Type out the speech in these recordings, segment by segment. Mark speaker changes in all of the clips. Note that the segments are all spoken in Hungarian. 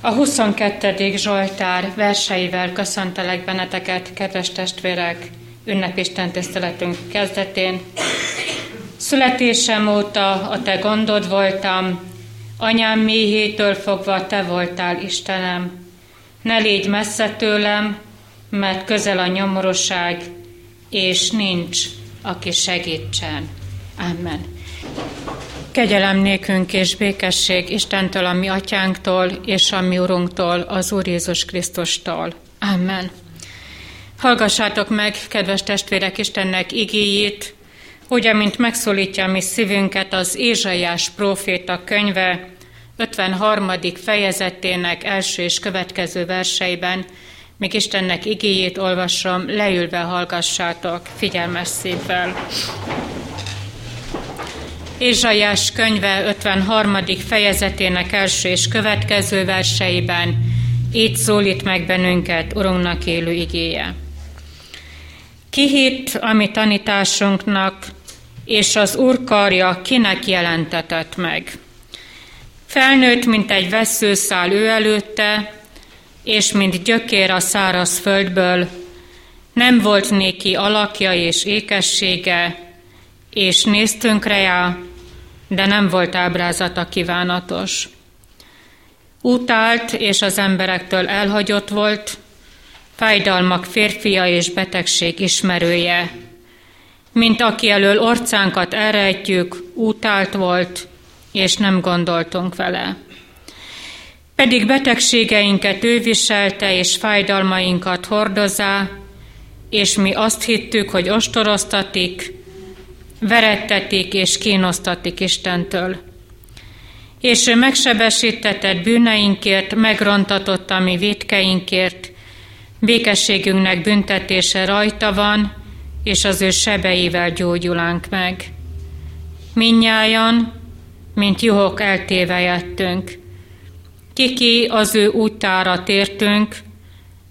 Speaker 1: A 22. Zsoltár verseivel köszöntelek benneteket, kedves testvérek, ünnepisten tiszteletünk kezdetén. Születésem óta a te gondod voltam, anyám méhétől fogva te voltál Istenem. Ne légy messze tőlem, mert közel a nyomorúság, és nincs, aki segítsen. Amen. Kegyelem nékünk és békesség Istentől, a mi atyánktól, és a mi Urunktól, az Úr Jézus Krisztustól. Amen. Hallgassátok meg, kedves testvérek, Istennek igéjét, hogy amint megszólítja mi szívünket az Ézsaiás próféta könyve 53. fejezetének első és következő verseiben, még Istennek igéjét olvasom, leülve hallgassátok figyelmes szívvel. Ézsaiás könyve 53. fejezetének első és következő verseiben így szólít meg bennünket Urunknak élő igéje. Ki a mi tanításunknak, és az Úr karja kinek jelentetett meg. Felnőtt, mint egy veszőszál ő előtte, és mint gyökér a száraz földből, nem volt néki alakja és ékessége, és néztünk rá, de nem volt ábrázata kívánatos. Utált és az emberektől elhagyott volt, fájdalmak férfia és betegség ismerője. Mint aki elől orcánkat elrejtjük, utált volt, és nem gondoltunk vele. Pedig betegségeinket ő viselte, és fájdalmainkat hordozá, és mi azt hittük, hogy ostoroztatik, verettetik és kínosztatik Istentől. És ő megsebesítetett bűneinkért, megrontatott a mi vétkeinkért, békességünknek büntetése rajta van, és az ő sebeivel gyógyulánk meg. Minnyájan, mint juhok eltéve jöttünk. Kiki az ő úttára tértünk,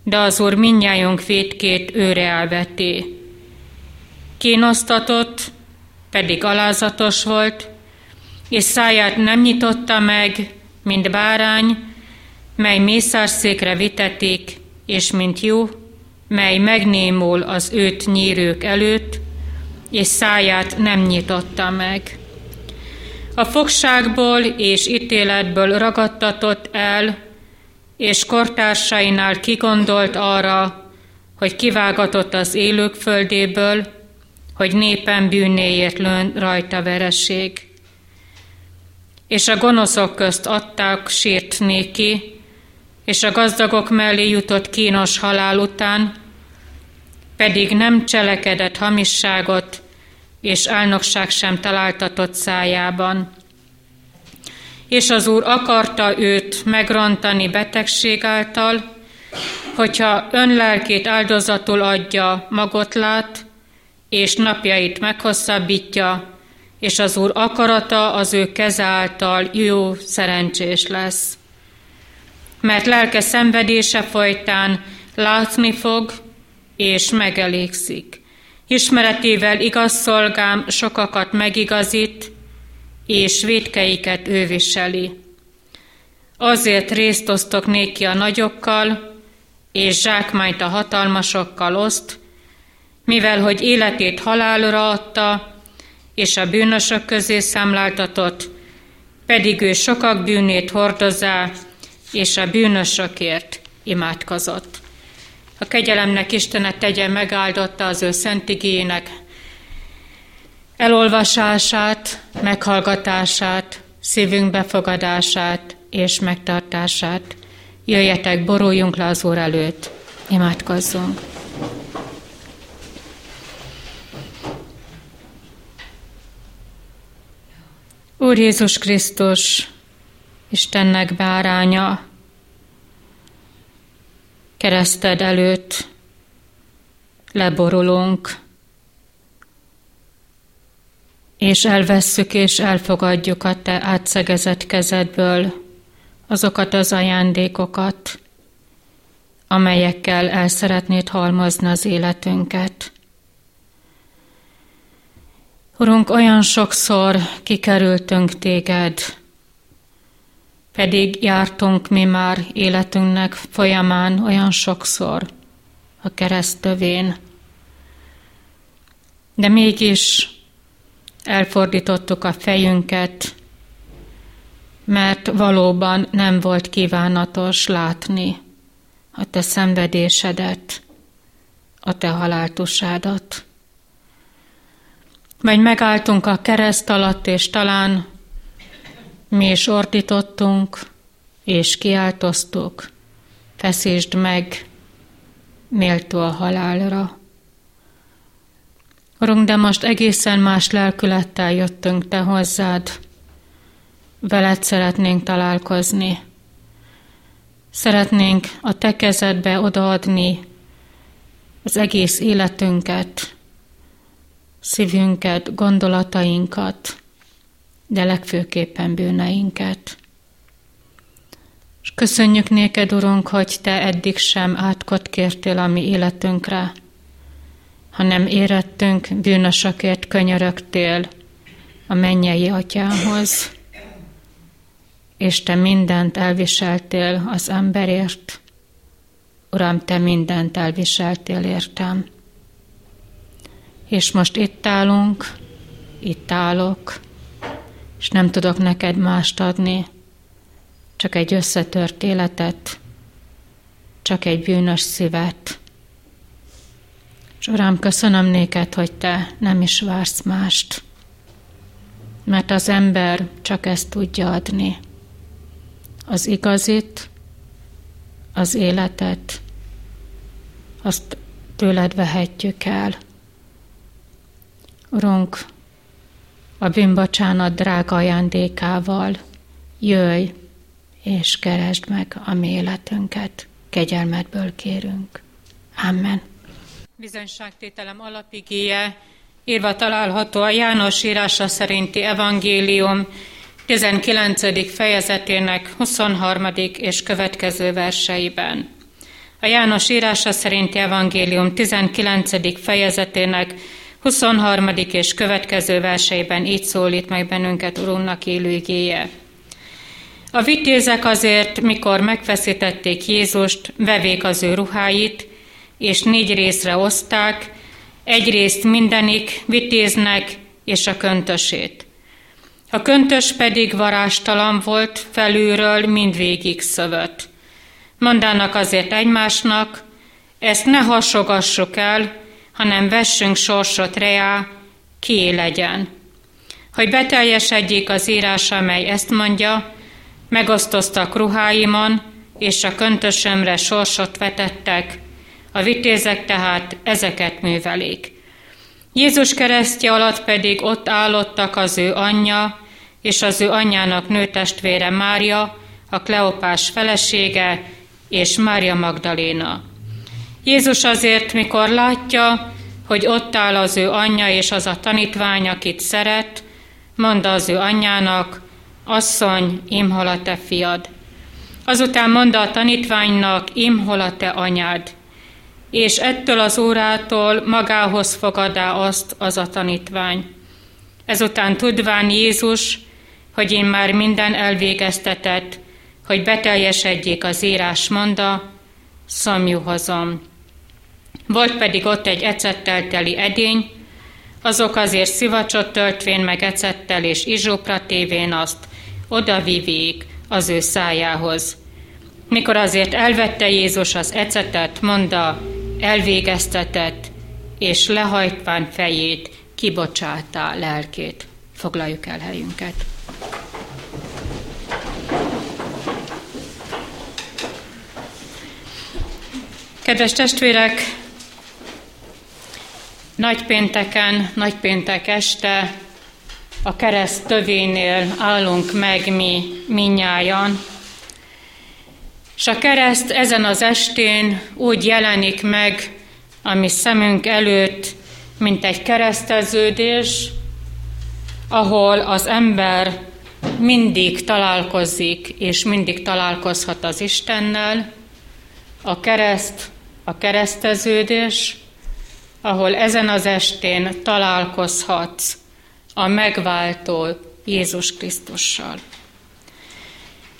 Speaker 1: de az Úr minnyájunk vétkét őre elveti. Kínosztatott, pedig alázatos volt, és száját nem nyitotta meg, mint bárány, mely mészárszékre vitetik, és mint jó, mely megnémul az őt nyírők előtt, és száját nem nyitotta meg. A fogságból és ítéletből ragadtatott el, és kortársainál kigondolt arra, hogy kivágatott az élők földéből, hogy népen bűnéért lőn rajta vereség. És a gonoszok közt adták sírt néki, és a gazdagok mellé jutott kínos halál után, pedig nem cselekedett hamisságot, és álnokság sem találtatott szájában. És az Úr akarta őt megrontani betegség által, hogyha önlelkét áldozatul adja, magot lát, és napjait meghosszabbítja, és az Úr akarata az ő keze által jó, szerencsés lesz. Mert lelke szenvedése folytán látni fog, és megelégszik. Ismeretével igaz szolgám sokakat megigazít, és védkeiket ő viseli. Azért részt osztok néki a nagyokkal, és zsákmányt a hatalmasokkal oszt, mivel hogy életét halálra adta, és a bűnösök közé számláltatott, pedig ő sokak bűnét hordozá, és a bűnösökért imádkozott. A kegyelemnek Istenet tegye megáldotta az ő szent igének elolvasását, meghallgatását, szívünk befogadását és megtartását. Jöjjetek, boruljunk le az Úr előtt, imádkozzunk. Úr Jézus Krisztus, Istennek báránya, kereszted előtt leborulunk, és elvesszük és elfogadjuk a te átszegezett kezedből azokat az ajándékokat, amelyekkel el szeretnéd halmozni az életünket. Urunk, olyan sokszor kikerültünk téged, pedig jártunk mi már életünknek folyamán olyan sokszor a keresztövén. De mégis elfordítottuk a fejünket, mert valóban nem volt kívánatos látni a te szenvedésedet, a te haláltusádat. Vagy megálltunk a kereszt alatt, és talán mi is ordítottunk, és kiáltoztuk, feszítsd meg, méltó a halálra. Urunk, de most egészen más lelkülettel jöttünk Te hozzád. Veled szeretnénk találkozni. Szeretnénk a Te kezedbe odaadni az egész életünket, szívünket, gondolatainkat, de legfőképpen bűneinket. És köszönjük néked, Urunk, hogy Te eddig sem átkot kértél a mi életünkre, hanem érettünk bűnösökért könyörögtél a mennyei atyához, és Te mindent elviseltél az emberért. Uram, Te mindent elviseltél értem. És most itt állunk, itt állok, és nem tudok neked mást adni, csak egy összetört életet, csak egy bűnös szívet. És Uram, köszönöm néked, hogy Te nem is vársz mást, mert az ember csak ezt tudja adni. Az igazit, az életet, azt tőled vehetjük el. Urunk, a bűnbocsánat drága ajándékával jöjj és keresd meg a mi életünket. Kegyelmedből kérünk. Amen.
Speaker 2: Bizonyságtételem alapigéje írva található a János írása szerinti evangélium 19. fejezetének 23. és következő verseiben. A János írása szerinti evangélium 19. fejezetének 23. és következő verseiben így szólít meg bennünket Urunknak élő igéje. A vitézek azért, mikor megfeszítették Jézust, vevék az ő ruháit, és négy részre oszták, egy részt mindenik vitéznek és a köntösét. A köntös pedig varástalan volt, felülről mindvégig szövött. Mondának azért egymásnak, ezt ne hasogassuk el, hanem vessünk sorsot reá, ki legyen. Hogy beteljesedjék az írás, amely ezt mondja, megosztoztak ruháimon, és a köntösömre sorsot vetettek, a vitézek tehát ezeket művelik. Jézus keresztje alatt pedig ott állottak az ő anyja, és az ő anyjának nőtestvére Mária, a Kleopás felesége, és Mária Magdaléna. Jézus azért, mikor látja, hogy ott áll az ő anyja és az a tanítvány, akit szeret, mondta az ő anyjának, asszony, imhol a te fiad. Azután mondta a tanítványnak, imhol a te anyád. És ettől az órától magához fogadá azt az a tanítvány. Ezután tudván Jézus, hogy én már minden elvégeztetett, hogy beteljesedjék az írás monda, szomjú hozom. Volt pedig ott egy ecettel teli edény, azok azért szivacsot töltvén meg ecettel és izsópra tévén azt, oda vivék az ő szájához. Mikor azért elvette Jézus az ecetet, mondta, elvégeztetett, és lehajtván fejét, kibocsátá lelkét. Foglaljuk el helyünket. Kedves testvérek, Nagypénteken, nagypéntek este a kereszt tövénél állunk meg mi minnyájan, és a kereszt ezen az estén úgy jelenik meg a mi szemünk előtt, mint egy kereszteződés, ahol az ember mindig találkozik, és mindig találkozhat az Istennel. A kereszt, a kereszteződés, ahol ezen az estén találkozhatsz a megváltó Jézus Krisztussal.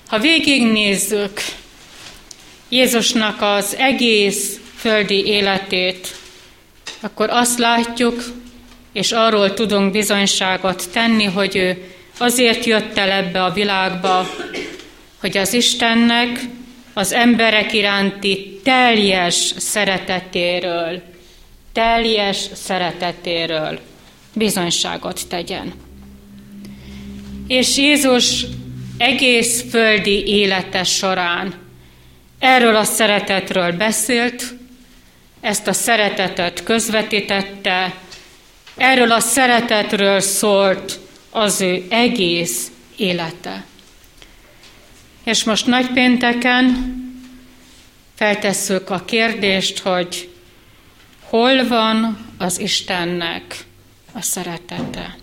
Speaker 1: Ha végignézzük Jézusnak az egész földi életét, akkor azt látjuk, és arról tudunk bizonyságot tenni, hogy ő azért jött el ebbe a világba, hogy az Istennek az emberek iránti teljes szeretetéről, teljes szeretetéről bizonyságot tegyen. És Jézus egész földi élete során erről a szeretetről beszélt, ezt a szeretetet közvetítette, erről a szeretetről szólt az ő egész élete. És most nagypénteken feltesszük a kérdést, hogy hol van az Istennek a szeretete.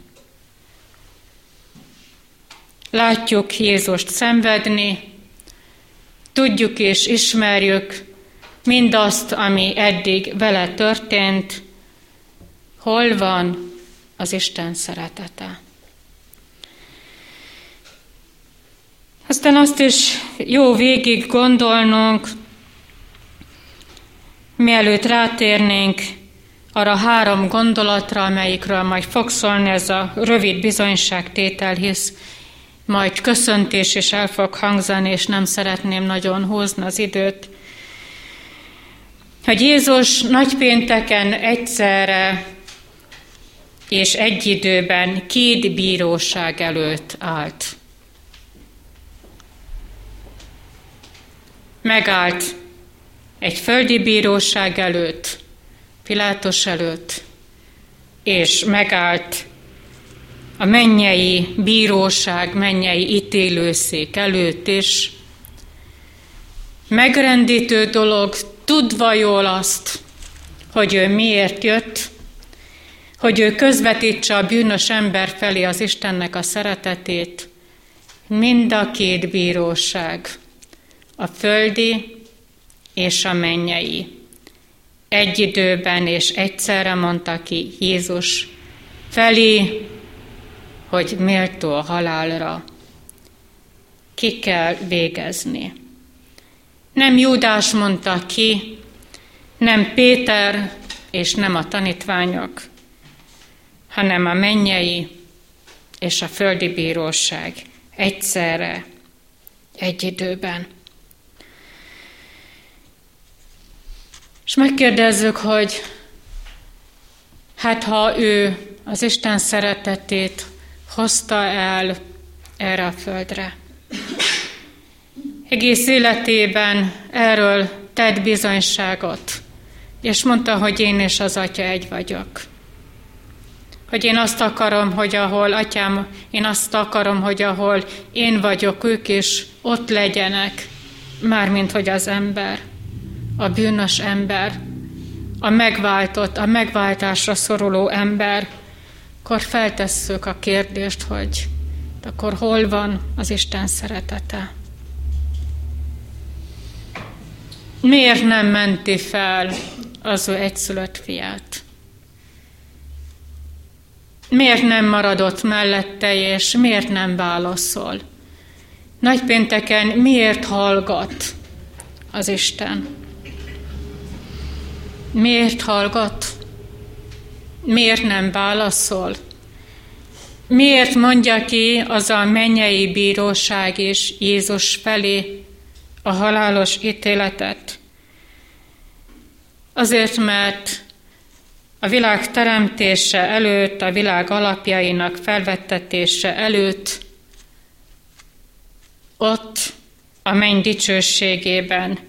Speaker 1: Látjuk Jézust szenvedni, tudjuk és ismerjük mindazt, ami eddig vele történt, hol van az Isten szeretete. Aztán azt is jó végig gondolnunk, mielőtt rátérnénk arra három gondolatra, amelyikről majd fog szólni ez a rövid bizonyságtétel, hisz majd köszöntés is el fog hangzani, és nem szeretném nagyon húzni az időt. Hogy Jézus nagypénteken egyszerre és egy időben két bíróság előtt állt. Megállt egy földi bíróság előtt, Pilátos előtt, és megállt a mennyei bíróság, mennyei ítélőszék előtt is. Megrendítő dolog, tudva jól azt, hogy ő miért jött, hogy ő közvetítse a bűnös ember felé az Istennek a szeretetét, mind a két bíróság, a földi és a mennyei. Egy időben és egyszerre mondta ki Jézus felé, hogy méltó a halálra. Ki kell végezni. Nem Júdás mondta ki, nem Péter és nem a tanítványok, hanem a mennyei és a földi bíróság egyszerre, egy időben. És megkérdezzük, hogy hát ha ő az Isten szeretetét hozta el erre a földre. Egész életében erről tett bizonyságot, és mondta, hogy én és az Atya egy vagyok. Hogy én azt akarom, hogy ahol Atyám, én azt akarom, hogy ahol én vagyok, ők is ott legyenek, mármint hogy az ember, a bűnös ember, a megváltott, a megváltásra szoruló ember, akkor feltesszük a kérdést, hogy akkor hol van az Isten szeretete? Miért nem menti fel az ő egyszülött fiát? Miért nem maradott mellette, és miért nem válaszol? Nagypénteken miért hallgat az Isten? Miért hallgat? Miért nem válaszol? Miért mondja ki az a mennyei bíróság és Jézus felé a halálos ítéletet? Azért, mert a világ teremtése előtt, a világ alapjainak felvettetése előtt, ott a menny dicsőségében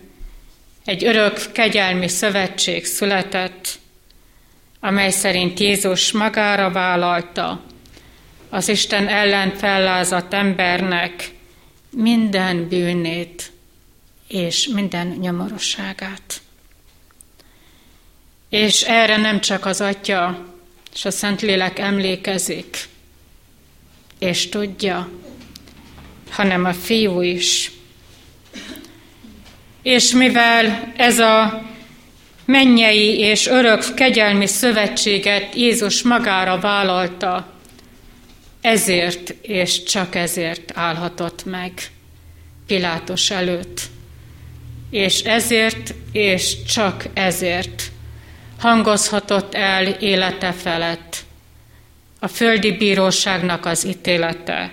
Speaker 1: egy örök kegyelmi szövetség született, amely szerint Jézus magára vállalta az Isten ellen fellázadt embernek minden bűnét és minden nyomorosságát. És erre nem csak az Atya és a Szentlélek emlékezik, és tudja, hanem a Fiú is. És mivel ez a mennyei és örök kegyelmi szövetséget Jézus magára vállalta, ezért és csak ezért állhatott meg Pilátus előtt. És ezért, és csak ezért hangozhatott el élete felett a földi bíróságnak az ítélete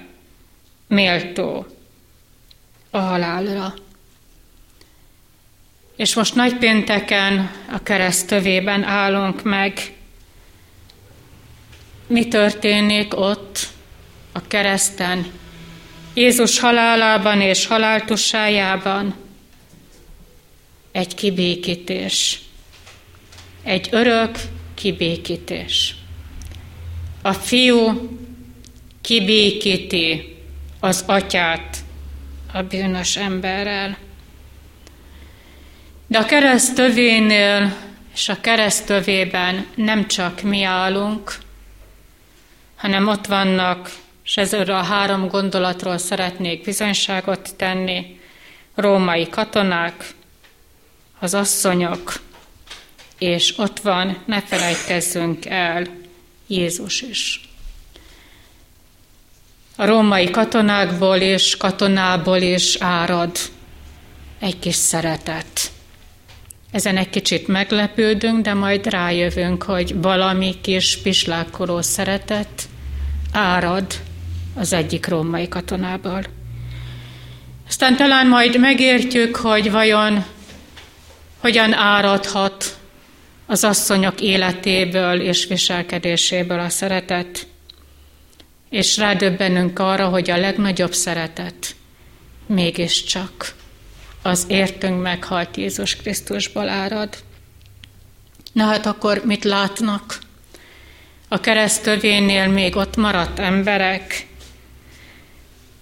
Speaker 1: méltó a halálra. És most nagypénteken a kereszt tövében állunk meg. Mi történik ott a kereszten? Jézus halálában és haláltusájában egy kibékítés. Egy örök kibékítés. A fiú kibékíti az atyát a bűnös emberrel. De a keresztövénél és a keresztövében nem csak mi állunk, hanem ott vannak, és ezzel a három gondolatról szeretnék bizonyságot tenni, római katonák, az asszonyok, és ott van, ne felejtkezzünk el, Jézus is. A római katonákból és katonából is árad egy kis szeretet. Ezen egy kicsit meglepődünk, de majd rájövünk, hogy valami kis pislákoló szeretet árad az egyik római katonából. Aztán talán majd megértjük, hogy vajon hogyan áradhat az asszonyok életéből és viselkedéséből a szeretet, és rádöbbenünk arra, hogy a legnagyobb szeretet mégiscsak az értünk meghalt Jézus Krisztusból árad. Na hát akkor mit látnak? A keresztövénél még ott maradt emberek,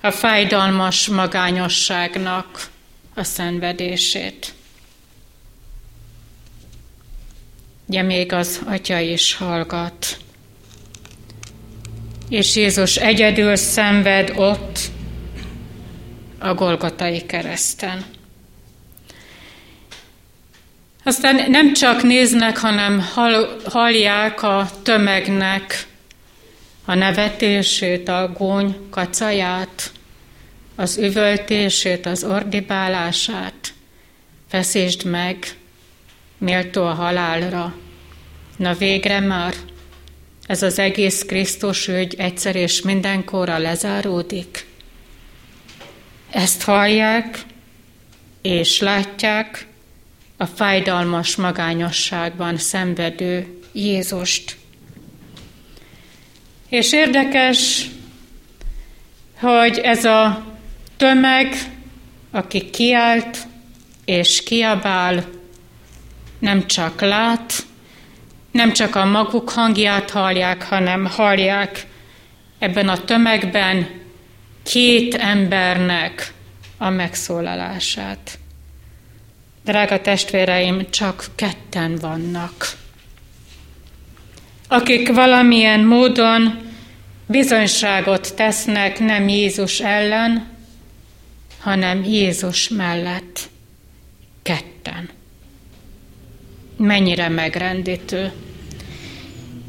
Speaker 1: a fájdalmas magányosságnak a szenvedését. Ugye még az atya is hallgat. És Jézus egyedül szenved ott a Golgotai kereszten. Aztán nem csak néznek, hanem hallják a tömegnek a nevetését, a gúny kacaját, az üvöltését, az ordibálását. Feszítsd meg, méltó a halálra. Na végre már ez az egész Krisztus ügy egyszer és mindenkorra lezáródik. Ezt hallják és látják, a fájdalmas magányosságban szenvedő Jézust. És érdekes, hogy ez a tömeg, aki kiált és kiabál, nem csak lát, nem csak a maguk hangját hallják, hanem hallják ebben a tömegben két embernek a megszólalását. Drága testvéreim, csak ketten vannak, akik valamilyen módon bizonyságot tesznek nem Jézus ellen, hanem Jézus mellett. Ketten. Mennyire megrendítő.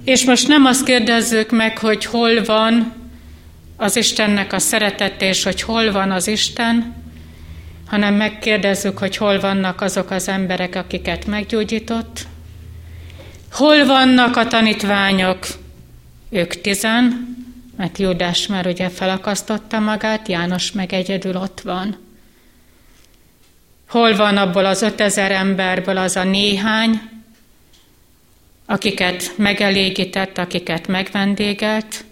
Speaker 1: És most nem azt kérdezzük meg, hogy hol van az Istennek a szeretet, és hogy hol van az Isten, hanem megkérdezzük, hogy hol vannak azok az emberek, akiket meggyógyított, hol vannak a tanítványok, ők tizen, mert Júdás már ugye felakasztotta magát, János meg egyedül ott van. Hol van abból az ötezer emberből az a néhány, akiket megelégített, akiket megvendégelt,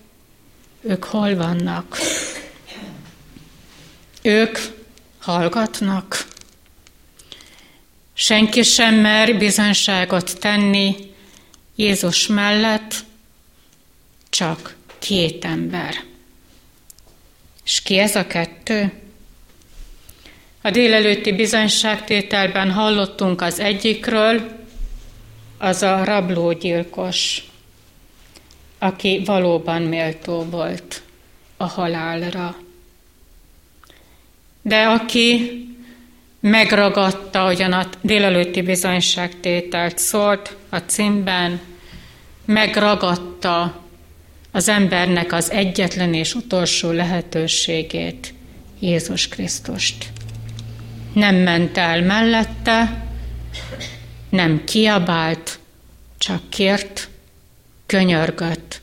Speaker 1: ők hol vannak? Ők hallgatnak. Senki sem mer bizonyságot tenni Jézus mellett, csak két ember. És ki ez a kettő? A délelőtti bizonyságtételben hallottunk az egyikről, az a rablógyilkos, aki valóban méltó volt a halálra de aki megragadta, ahogyan a délelőtti bizonyságtételt szólt a címben, megragadta az embernek az egyetlen és utolsó lehetőségét, Jézus Krisztust. nem ment el mellette, nem kiabált, csak kért, könyörgött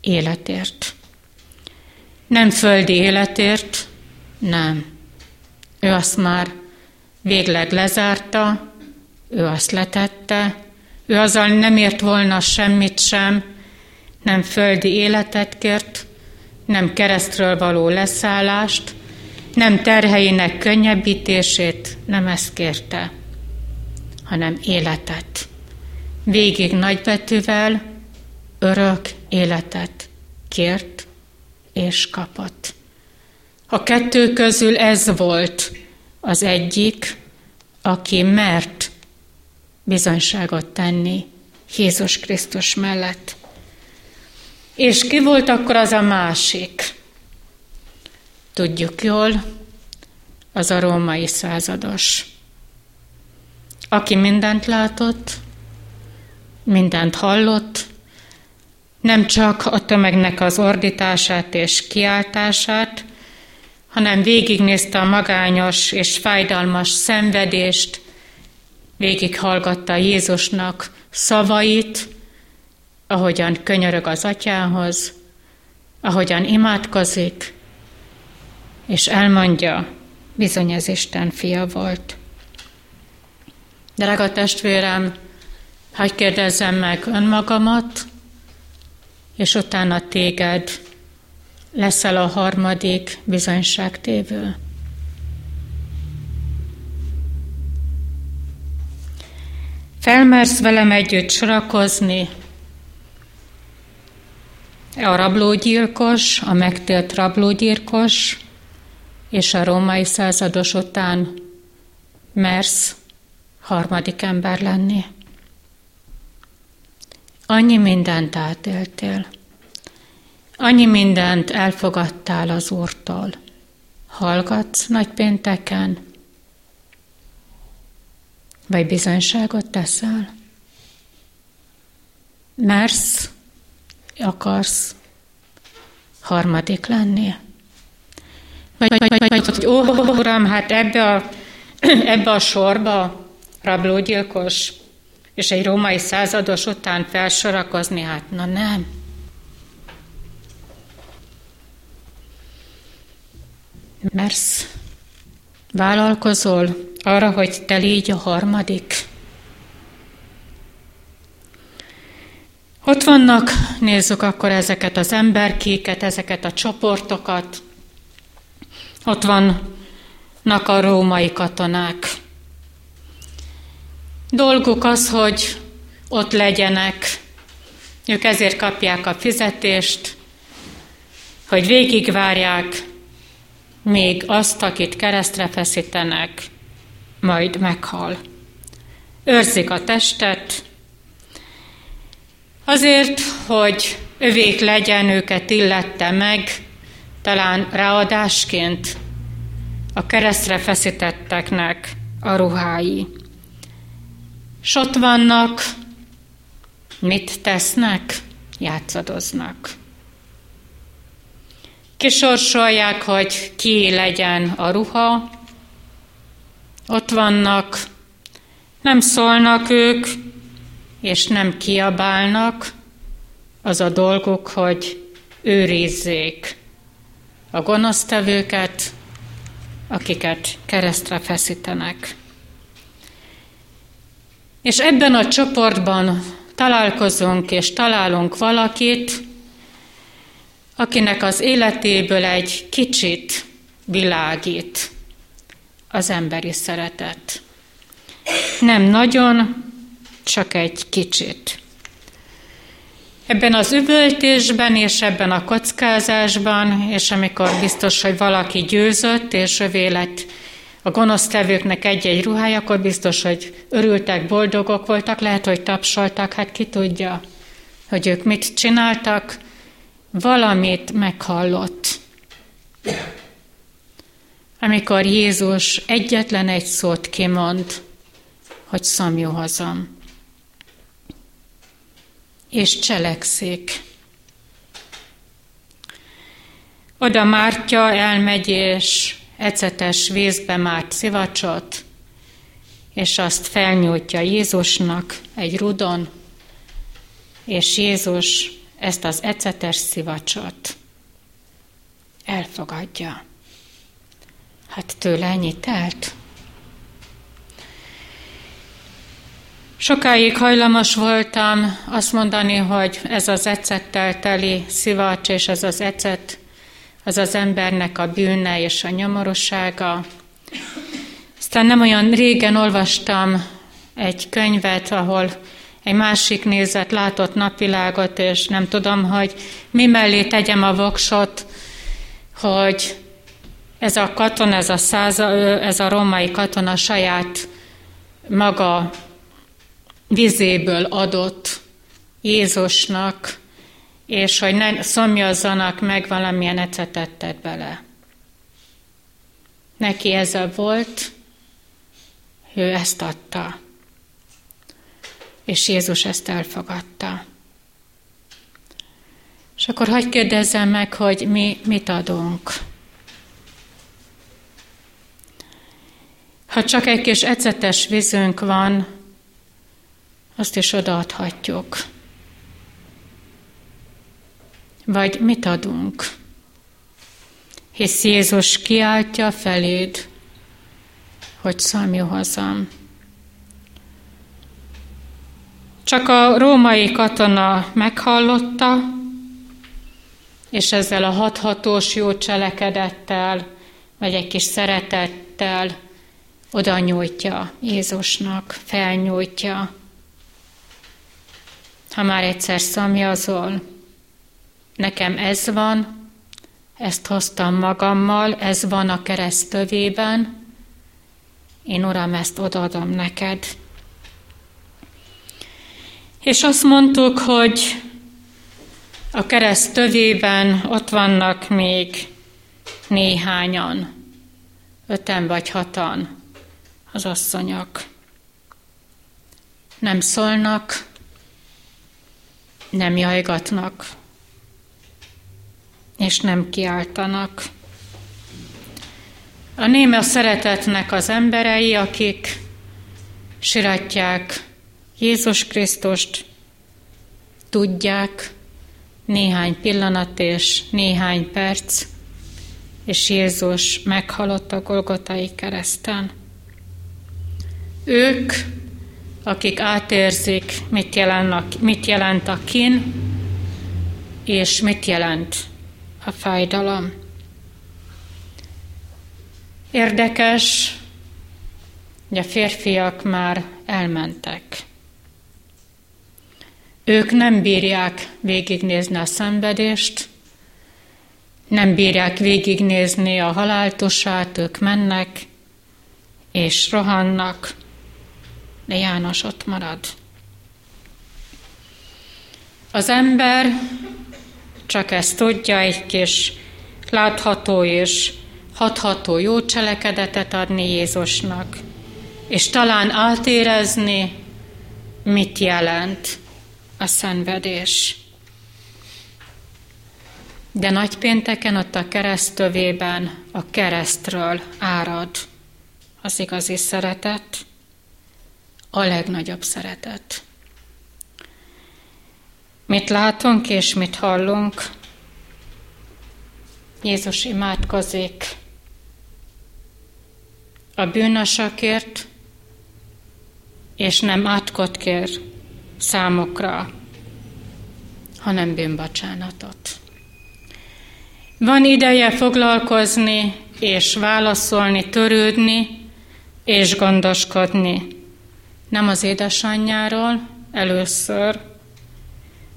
Speaker 1: életért. Nem földi életért, nem. Ő azt már végleg lezárta, ő azt letette, ő azzal nem ért volna semmit sem, nem földi életet kért, nem keresztről való leszállást, nem terheinek könnyebbítését, nem ezt kérte, hanem életet. Végig nagybetűvel örök életet kért és kapott. A kettő közül ez volt az egyik, aki mert bizonyságot tenni Jézus Krisztus mellett. És ki volt akkor az a másik? Tudjuk jól, az a római százados, aki mindent látott, mindent hallott, nem csak a tömegnek az ordítását és kiáltását, hanem végignézte a magányos és fájdalmas szenvedést, végighallgatta Jézusnak szavait, ahogyan könyörög az atyához, ahogyan imádkozik, és elmondja, bizony ez Isten fia volt. Drága testvérem, hagyj kérdezzem meg önmagamat, és utána téged leszel a harmadik bizonyságtévő. Felmersz velem együtt sorakozni, a rablógyilkos, a megtélt rablógyilkos, és a római százados után mersz harmadik ember lenni. Annyi mindent átéltél. Annyi mindent elfogadtál az Úrtól. Hallgatsz nagypénteken? Vagy bizonyságot teszel? Mersz, akarsz harmadik lenni? Vagy, vagy, vagy, vagy hogy ó, uram, hát ebbe a, ebbe a sorba rablógyilkos és egy római százados után felsorakozni, hát na nem. Mersz, vállalkozol arra, hogy te légy a harmadik. Ott vannak, nézzük akkor ezeket az emberkéket, ezeket a csoportokat, ott vannak a római katonák. Dolguk az, hogy ott legyenek. Ők ezért kapják a fizetést, hogy végigvárják, még azt, akit keresztre feszítenek, majd meghal. Őrzik a testet, azért, hogy övék legyen, őket illette meg, talán ráadásként a keresztre feszítetteknek a ruhái. S ott vannak, mit tesznek? Játszadoznak. Kisorsolják, hogy ki legyen a ruha. Ott vannak, nem szólnak ők, és nem kiabálnak, az a dolguk, hogy őrizzék a gonosztevőket, akiket keresztre feszítenek. És ebben a csoportban találkozunk és találunk valakit, akinek az életéből egy kicsit világít az emberi szeretet. Nem nagyon, csak egy kicsit. Ebben az üvöltésben és ebben a kockázásban, és amikor biztos, hogy valaki győzött, és övé lett a gonosztevőknek egy-egy ruhája, akkor biztos, hogy örültek, boldogok voltak, lehet, hogy tapsoltak, hát ki tudja, hogy ők mit csináltak, valamit meghallott. Amikor Jézus egyetlen egy szót kimond, hogy szomjú hazam és cselekszik. Oda Mártya elmegy, és ecetes vízbe márt szivacsot, és azt felnyújtja Jézusnak egy rudon, és Jézus ezt az ecetes szivacsot elfogadja. Hát tőle ennyi telt. Sokáig hajlamos voltam azt mondani, hogy ez az ecettel teli szivacs, és ez az ecet, az az embernek a bűne és a nyomorossága. Aztán nem olyan régen olvastam egy könyvet, ahol egy másik nézet látott napvilágot, és nem tudom, hogy mi mellé tegyem a voksot, hogy ez a katona, ez a, száza, ez a romai katona saját maga vizéből adott Jézusnak, és hogy ne szomjazzanak meg valamilyen ecetet tett bele. Neki ez a volt, ő ezt adta, és Jézus ezt elfogadta. És akkor hagyd kérdezzem meg, hogy mi mit adunk. Ha csak egy kis ecetes vízünk van, azt is odaadhatjuk. Vagy mit adunk? Hisz Jézus kiáltja feléd, hogy szalmi hazam. Csak a római katona meghallotta, és ezzel a hathatós jó cselekedettel, vagy egy kis szeretettel oda nyújtja Jézusnak, felnyújtja. Ha már egyszer szamjazol, nekem ez van, ezt hoztam magammal, ez van a kereszt tövében, én Uram, ezt odaadom neked. És azt mondtuk, hogy a kereszt tövében ott vannak még néhányan, öten vagy hatan az asszonyok. Nem szólnak, nem jajgatnak, és nem kiáltanak. A néme szeretetnek az emberei, akik siratják Jézus Krisztust, tudják, néhány pillanat és néhány perc, és Jézus meghalott a Golgotai kereszten. Ők, akik átérzik, mit jelent a, mit jelent a kín, és mit jelent a fájdalom. Érdekes, hogy a férfiak már elmentek. Ők nem bírják végignézni a szenvedést, nem bírják végignézni a haláltosát, ők mennek és rohannak, de János ott marad. Az ember csak ezt tudja, egy kis látható és hatható jó cselekedetet adni Jézusnak, és talán átérezni, mit jelent a szenvedés. De nagypénteken ott a keresztövében a keresztről árad az igazi szeretet, a legnagyobb szeretet. Mit látunk és mit hallunk? Jézus imádkozik a bűnösökért, és nem átkot kér számokra, hanem bűnbacsánatot. Van ideje foglalkozni és válaszolni, törődni és gondoskodni. Nem az édesanyjáról először,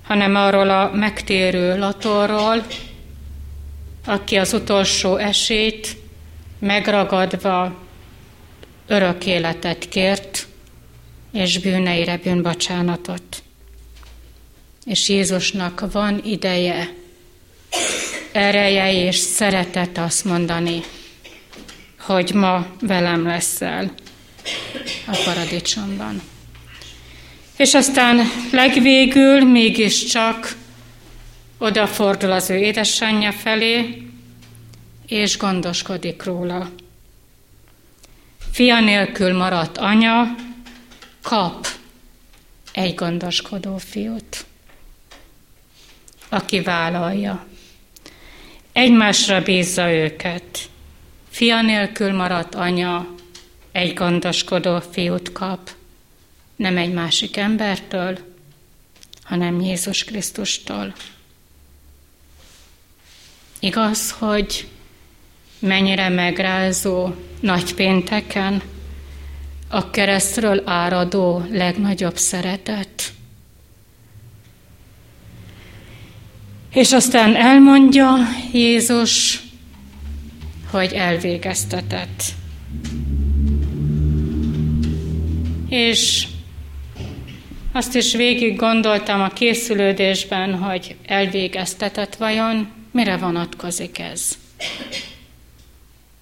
Speaker 1: hanem arról a megtérő latorról, aki az utolsó esét megragadva örök életet kért, és bűneire bűnbocsánatot. És Jézusnak van ideje, ereje és szeretet azt mondani, hogy ma velem leszel a paradicsomban. És aztán legvégül mégiscsak odafordul az ő édesanyja felé, és gondoskodik róla. Fia nélkül maradt anya, kap egy gondoskodó fiút, aki vállalja. Egymásra bízza őket. Fia nélkül maradt anya, egy gondoskodó fiút kap, nem egy másik embertől, hanem Jézus Krisztustól. Igaz, hogy mennyire megrázó nagy pénteken a keresztről áradó legnagyobb szeretet. És aztán elmondja Jézus, hogy elvégeztetett. És azt is végig gondoltam a készülődésben, hogy elvégeztetett vajon, mire vonatkozik ez?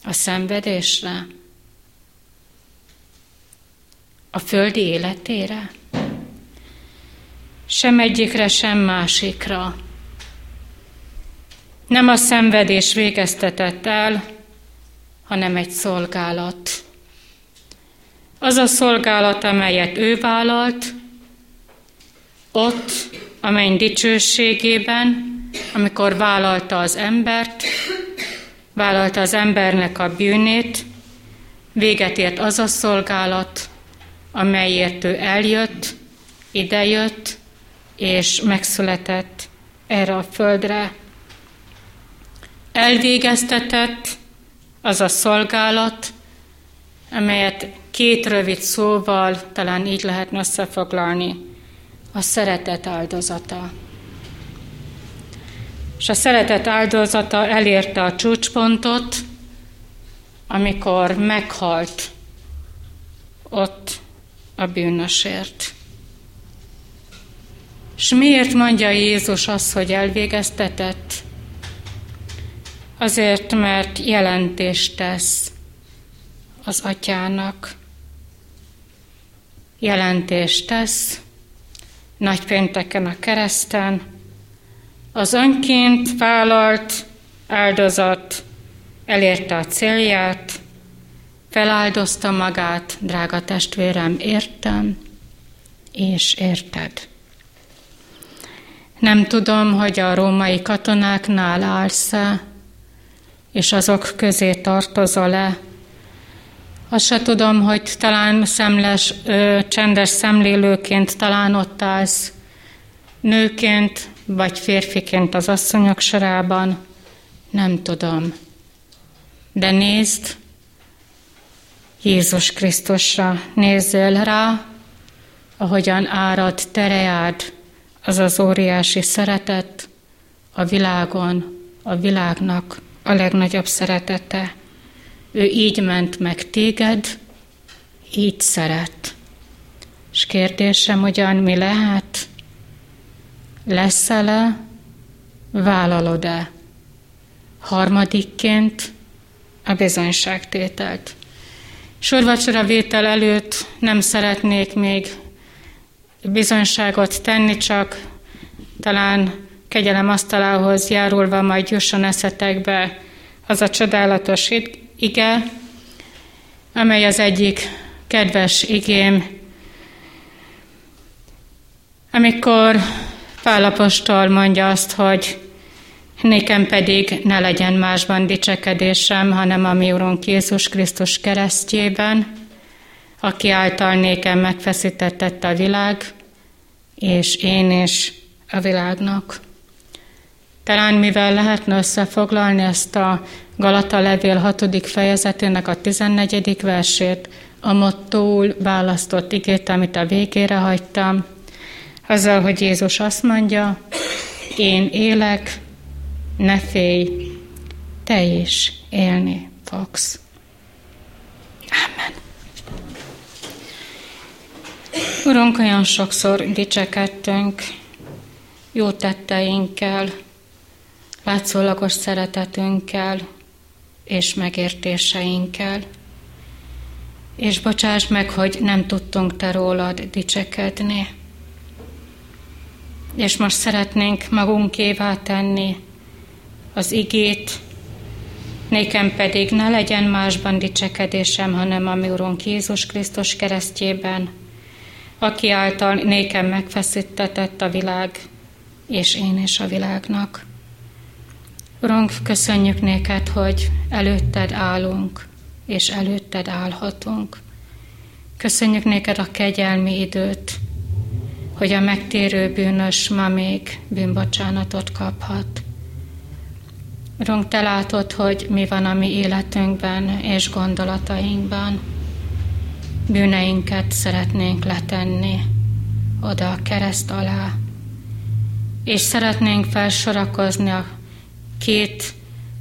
Speaker 1: A szenvedésre? A földi életére? Sem egyikre, sem másikra. Nem a szenvedés végeztetett el, hanem egy szolgálat. Az a szolgálat, amelyet ő vállalt, ott, amely dicsőségében, amikor vállalta az embert, vállalta az embernek a bűnét, véget ért az a szolgálat, amelyért ő eljött, idejött, és megszületett erre a földre. Elvégeztetett az a szolgálat, amelyet két rövid szóval talán így lehetne összefoglalni, a szeretet áldozata. És a szeretet áldozata elérte a csúcspontot, amikor meghalt ott a bűnösért. És miért mondja Jézus azt, hogy elvégeztetett? Azért, mert jelentést tesz az atyának. Jelentést tesz nagypénteken a kereszten, az önként vállalt áldozat elérte a célját, feláldozta magát, drága testvérem, értem és érted. Nem tudom, hogy a római katonáknál állsz-e, és azok közé tartozol-e. Azt se tudom, hogy talán szemles, ö, csendes szemlélőként talán ott állsz, nőként vagy férfiként az asszonyok sorában, nem tudom. De nézd, Jézus Krisztusra nézzél rá, ahogyan árad tereád az az óriási szeretet a világon, a világnak a legnagyobb szeretete. Ő így ment meg téged, így szeret. És kérdésem ugyan mi lehet? Leszel-e, vállalod-e? Harmadikként a bizonyságtételt. Sorvacsora vétel előtt nem szeretnék még bizonyságot tenni, csak talán kegyelem asztalához járulva majd jusson eszetekbe az a csodálatos ige, amely az egyik kedves igém, amikor Pálapostól mondja azt, hogy nékem pedig ne legyen másban dicsekedésem, hanem a mi Urunk Jézus Krisztus keresztjében, aki által nékem megfeszítettett a világ, és én is a világnak. Talán mivel lehetne összefoglalni ezt a Galata levél 6. fejezetének a 14. versét, a mottóul választott igét, amit a végére hagytam, azzal, hogy Jézus azt mondja, én élek, ne félj, te is élni fogsz. Amen. Urunk, olyan sokszor dicsekedtünk jó tetteinkkel, látszólagos szeretetünkkel és megértéseinkkel. És bocsáss meg, hogy nem tudtunk te rólad dicsekedni. És most szeretnénk magunkévá tenni az igét, Nékem pedig ne legyen másban dicsekedésem, hanem a mi Urunk Jézus Krisztus keresztjében, aki által nékem megfeszítetett a világ, és én is a világnak. Urunk, köszönjük néked, hogy előtted állunk, és előtted állhatunk. Köszönjük néked a kegyelmi időt, hogy a megtérő bűnös ma még bűnbocsánatot kaphat. Urunk, te látod, hogy mi van a mi életünkben és gondolatainkban. Bűneinket szeretnénk letenni oda a kereszt alá, és szeretnénk felsorakozni a két,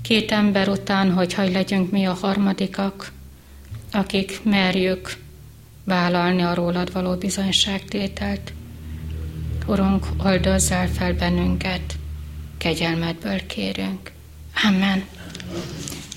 Speaker 1: két ember után, hogy hogy legyünk mi a harmadikak, akik merjük vállalni a rólad való bizonyságtételt. Urunk, oldozzál fel bennünket, kegyelmedből kérünk. Amen.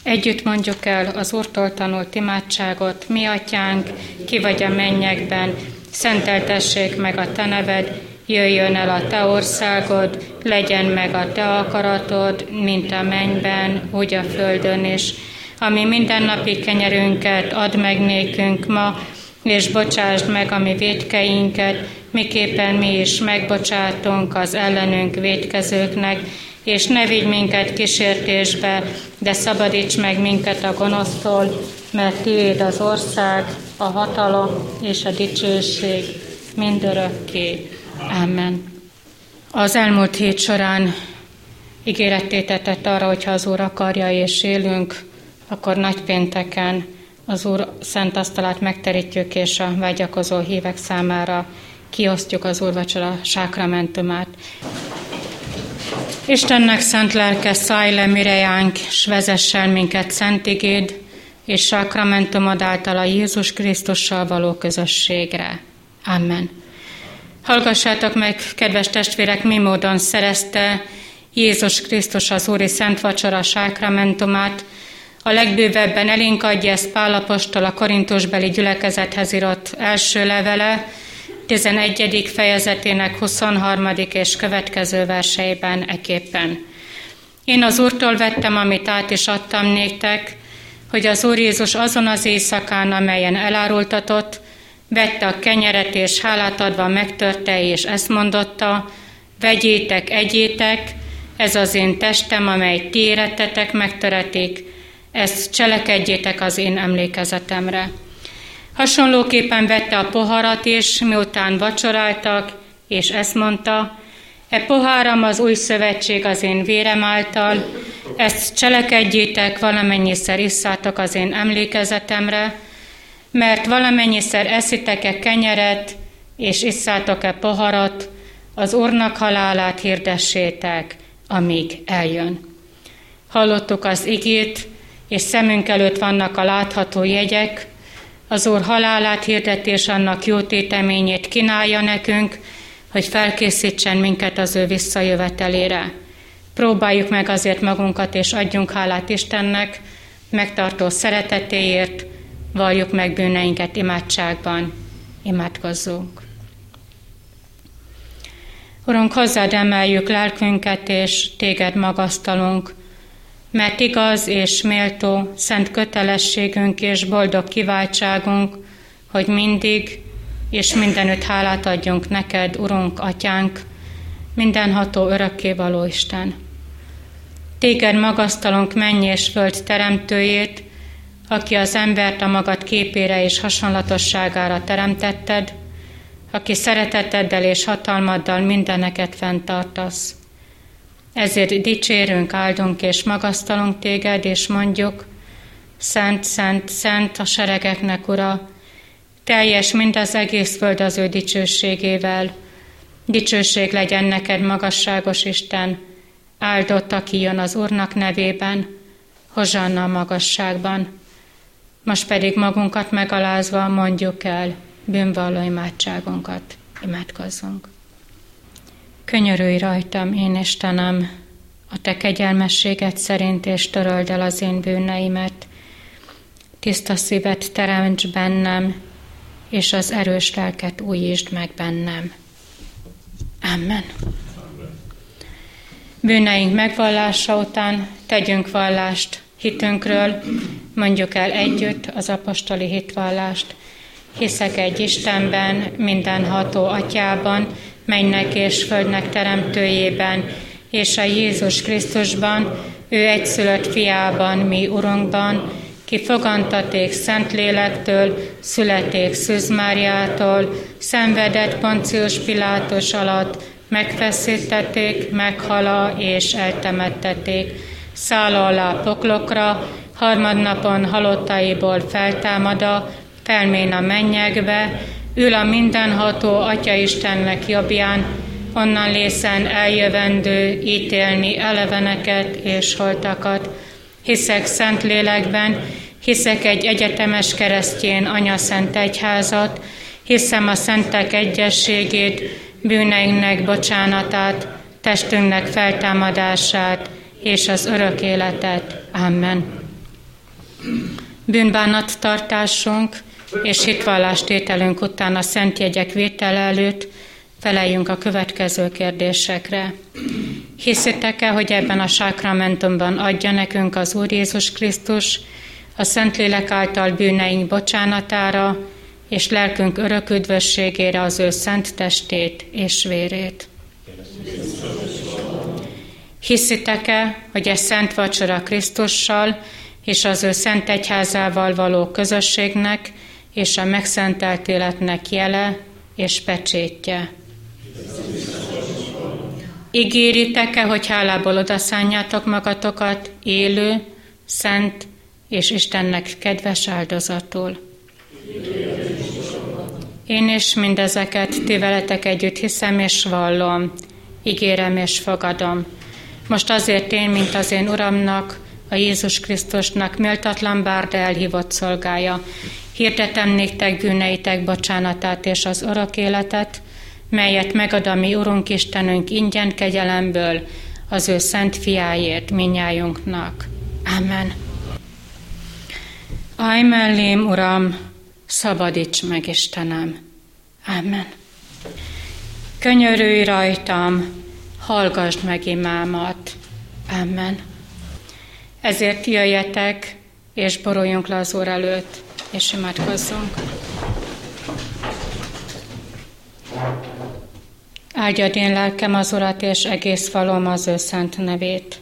Speaker 1: Együtt mondjuk el az Úrtól tanult imádságot, mi atyánk, ki vagy a mennyekben, szenteltessék meg a te neved, jöjjön el a te országod, legyen meg a te akaratod, mint a mennyben, úgy a földön is. Ami mindennapi kenyerünket add meg nékünk ma, és bocsásd meg a mi védkeinket, miképpen mi is megbocsátunk az ellenünk védkezőknek, és ne vigy minket kísértésbe, de szabadíts meg minket a gonosztól, mert tiéd az ország, a hatalom és a dicsőség mindörökké. Amen. Az elmúlt hét során ígérettétetett arra, hogyha az Úr akarja és élünk, akkor nagypénteken az Úr szent asztalát megterítjük, és a vágyakozó hívek számára kiosztjuk az úrvacsora sákramentumát. Istennek szent lelke, szállj le mirejánk, s vezessel minket szent igéd, és sákramentumod által a Jézus Krisztussal való közösségre. Amen. Hallgassátok meg, kedves testvérek, mi módon szerezte Jézus Krisztus az Úri Szent Vacsora sákramentumát, a legbővebben elénk adja ezt Pálapostól a korintusbeli gyülekezethez írott első levele, 11. fejezetének 23. és következő verseiben eképpen. Én az Úrtól vettem, amit át is adtam néktek, hogy az Úr Jézus azon az éjszakán, amelyen elárultatott, vette a kenyeret és hálát adva megtörte, és ezt mondotta, vegyétek, egyétek, ez az én testem, amely ti érettetek megtöretik, ezt cselekedjétek az én emlékezetemre. Hasonlóképpen vette a poharat is, miután vacsoráltak, és ezt mondta, E poháram az új szövetség az én vérem által, ezt cselekedjétek, valamennyiszer isszátok az én emlékezetemre, mert valamennyiszer eszitek-e kenyeret, és isszátok-e poharat, az Úrnak halálát hirdessétek, amíg eljön. Hallottuk az igét, és szemünk előtt vannak a látható jegyek, az Úr halálát hirdetés annak jó téteményét kínálja nekünk, hogy felkészítsen minket az ő visszajövetelére. Próbáljuk meg azért magunkat, és adjunk hálát Istennek, megtartó szeretetéért, valljuk meg bűneinket imádságban, imádkozzunk. Urunk, hozzád emeljük lelkünket, és téged magasztalunk, mert igaz és méltó szent kötelességünk és boldog kiváltságunk, hogy mindig és mindenütt hálát adjunk neked, Urunk, Atyánk, mindenható örökkévaló Isten. Téged magasztalunk mennyi és föld teremtőjét, aki az embert a magad képére és hasonlatosságára teremtetted, aki szereteteddel és hatalmaddal mindeneket fenntartasz. Ezért dicsérünk, áldunk és magasztalunk téged, és mondjuk, Szent, Szent, Szent a seregeknek, Ura, teljes, mint az egész föld az ő dicsőségével. Dicsőség legyen neked, magasságos Isten, áldott, aki jön az Úrnak nevében, hozsanna a magasságban. Most pedig magunkat megalázva mondjuk el bűnvalló imádságunkat. Imádkozzunk. Könyörülj rajtam, én Istenem, a te kegyelmességet szerint, és töröld el az én bűneimet. Tiszta szívet teremts bennem, és az erős lelket újítsd meg bennem. Amen. Bűneink megvallása után tegyünk vallást hitünkről, mondjuk el együtt az apostoli hitvallást. Hiszek egy Istenben, mindenható atyában, mennek és földnek teremtőjében, és a Jézus Krisztusban, ő egyszülött fiában, mi Urunkban, ki fogantaték Szentlélektől, születék Szűz Máriától, szenvedett Poncius Pilátus alatt, megfeszítették, meghala és eltemettették. Száll alá poklokra, harmadnapon halottaiból feltámada, felmén a mennyekbe, ül a mindenható Atya Istennek jobbján, onnan lészen eljövendő ítélni eleveneket és holtakat. Hiszek szent lélekben, hiszek egy egyetemes keresztjén Anya Szent Egyházat, hiszem a szentek egyességét, bűneinknek bocsánatát, testünknek feltámadását és az örök életet. Amen. Bűnbánat tartásunk és hitvallástételünk után a szent jegyek vétel előtt feleljünk a következő kérdésekre. Hiszitek-e, hogy ebben a sákramentumban adja nekünk az Úr Jézus Krisztus a Szentlélek által bűneink bocsánatára és lelkünk örök üdvösségére az ő szent testét és vérét? Hiszitek-e, hogy ez szent vacsora Krisztussal és az ő szent egyházával való közösségnek és a megszentelt életnek jele és pecsétje? Ígéritek-e, hogy hálából odaszánjátok magatokat élő, szent és Istennek kedves áldozatul? Én is mindezeket ti veletek együtt hiszem és vallom, ígérem és fogadom. Most azért én, mint az én Uramnak, a Jézus Krisztusnak méltatlan bár de elhívott szolgája, hirdetem néktek bűneitek bocsánatát és az örök életet, melyet megad a mi Urunk Istenünk ingyen kegyelemből az ő szent fiáért minnyájunknak. Amen. Állj mellém, Uram, szabadíts meg, Istenem. Amen. Könyörülj rajtam, hallgassd meg imámat. Amen. Ezért jöjjetek, és boruljunk le az Úr előtt, és imádkozzunk. Áldjad én lelkem az Urat, és egész valóm az ő szent nevét.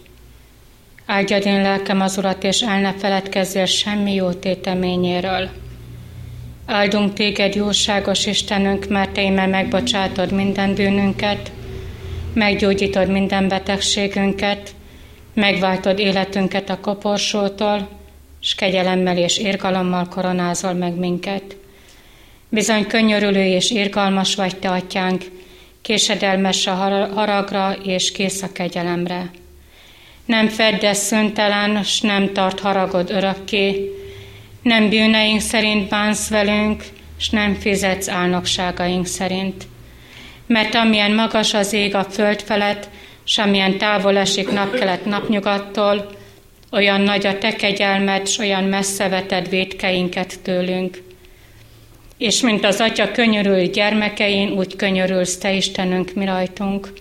Speaker 1: Áldjad én lelkem az Urat, és el ne feledkezzél semmi jó téteményéről. Áldunk téged, jóságos Istenünk, mert te ime megbocsátod minden bűnünket, meggyógyítod minden betegségünket, megváltod életünket a koporsótól, s kegyelemmel és irgalommal koronázol meg minket. Bizony könyörülő és irgalmas vagy te, atyánk, késedelmes a haragra és kész a kegyelemre. Nem feddesz szöntelen, s nem tart haragod örökké, nem bűneink szerint bánsz velünk, s nem fizetsz álnokságaink szerint. Mert amilyen magas az ég a föld felett, s amilyen távol esik napkelet napnyugattól, olyan nagy a te kegyelmed, s olyan messze veted védkeinket tőlünk. És mint az Atya könyörül gyermekein, úgy könyörülsz Te Istenünk mi rajtunk.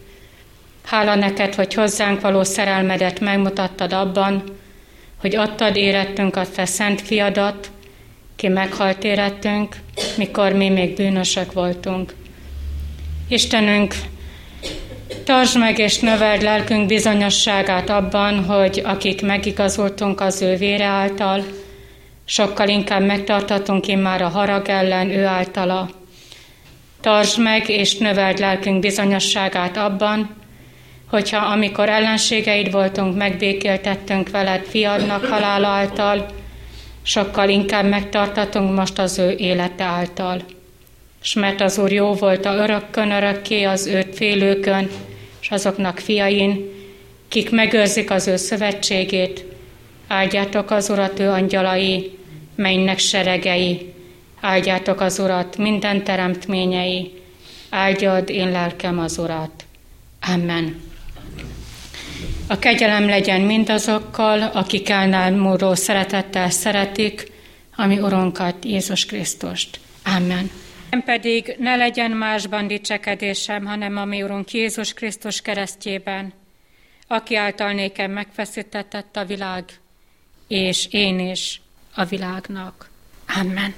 Speaker 1: Hála neked, hogy hozzánk való szerelmedet megmutattad abban, hogy adtad érettünk a Te szent fiadat, ki meghalt érettünk, mikor mi még bűnösök voltunk. Istenünk, tartsd meg és növeld lelkünk bizonyosságát abban, hogy akik megigazultunk az ő vére által, sokkal inkább megtartatunk immár a harag ellen ő általa. Tartsd meg és növeld lelkünk bizonyosságát abban, hogyha amikor ellenségeid voltunk, megbékéltettünk veled fiadnak halála által, sokkal inkább megtartatunk most az ő élete által. S mert az Úr jó volt a örökkön örökké az őt félőkön, és azoknak fiain, kik megőrzik az ő szövetségét, áldjátok az Urat ő angyalai, mennek seregei, áldjátok az Urat minden teremtményei, áldjad én lelkem az Urat. Amen. A kegyelem legyen mindazokkal, akik elnámuló szeretettel szeretik, ami Urunkat, Jézus Krisztust. Amen. Nem pedig ne legyen másban dicsekedésem, hanem a mi Urunk Jézus Krisztus keresztjében, aki által nékem megfeszítetett a világ, és én is a világnak. Amen.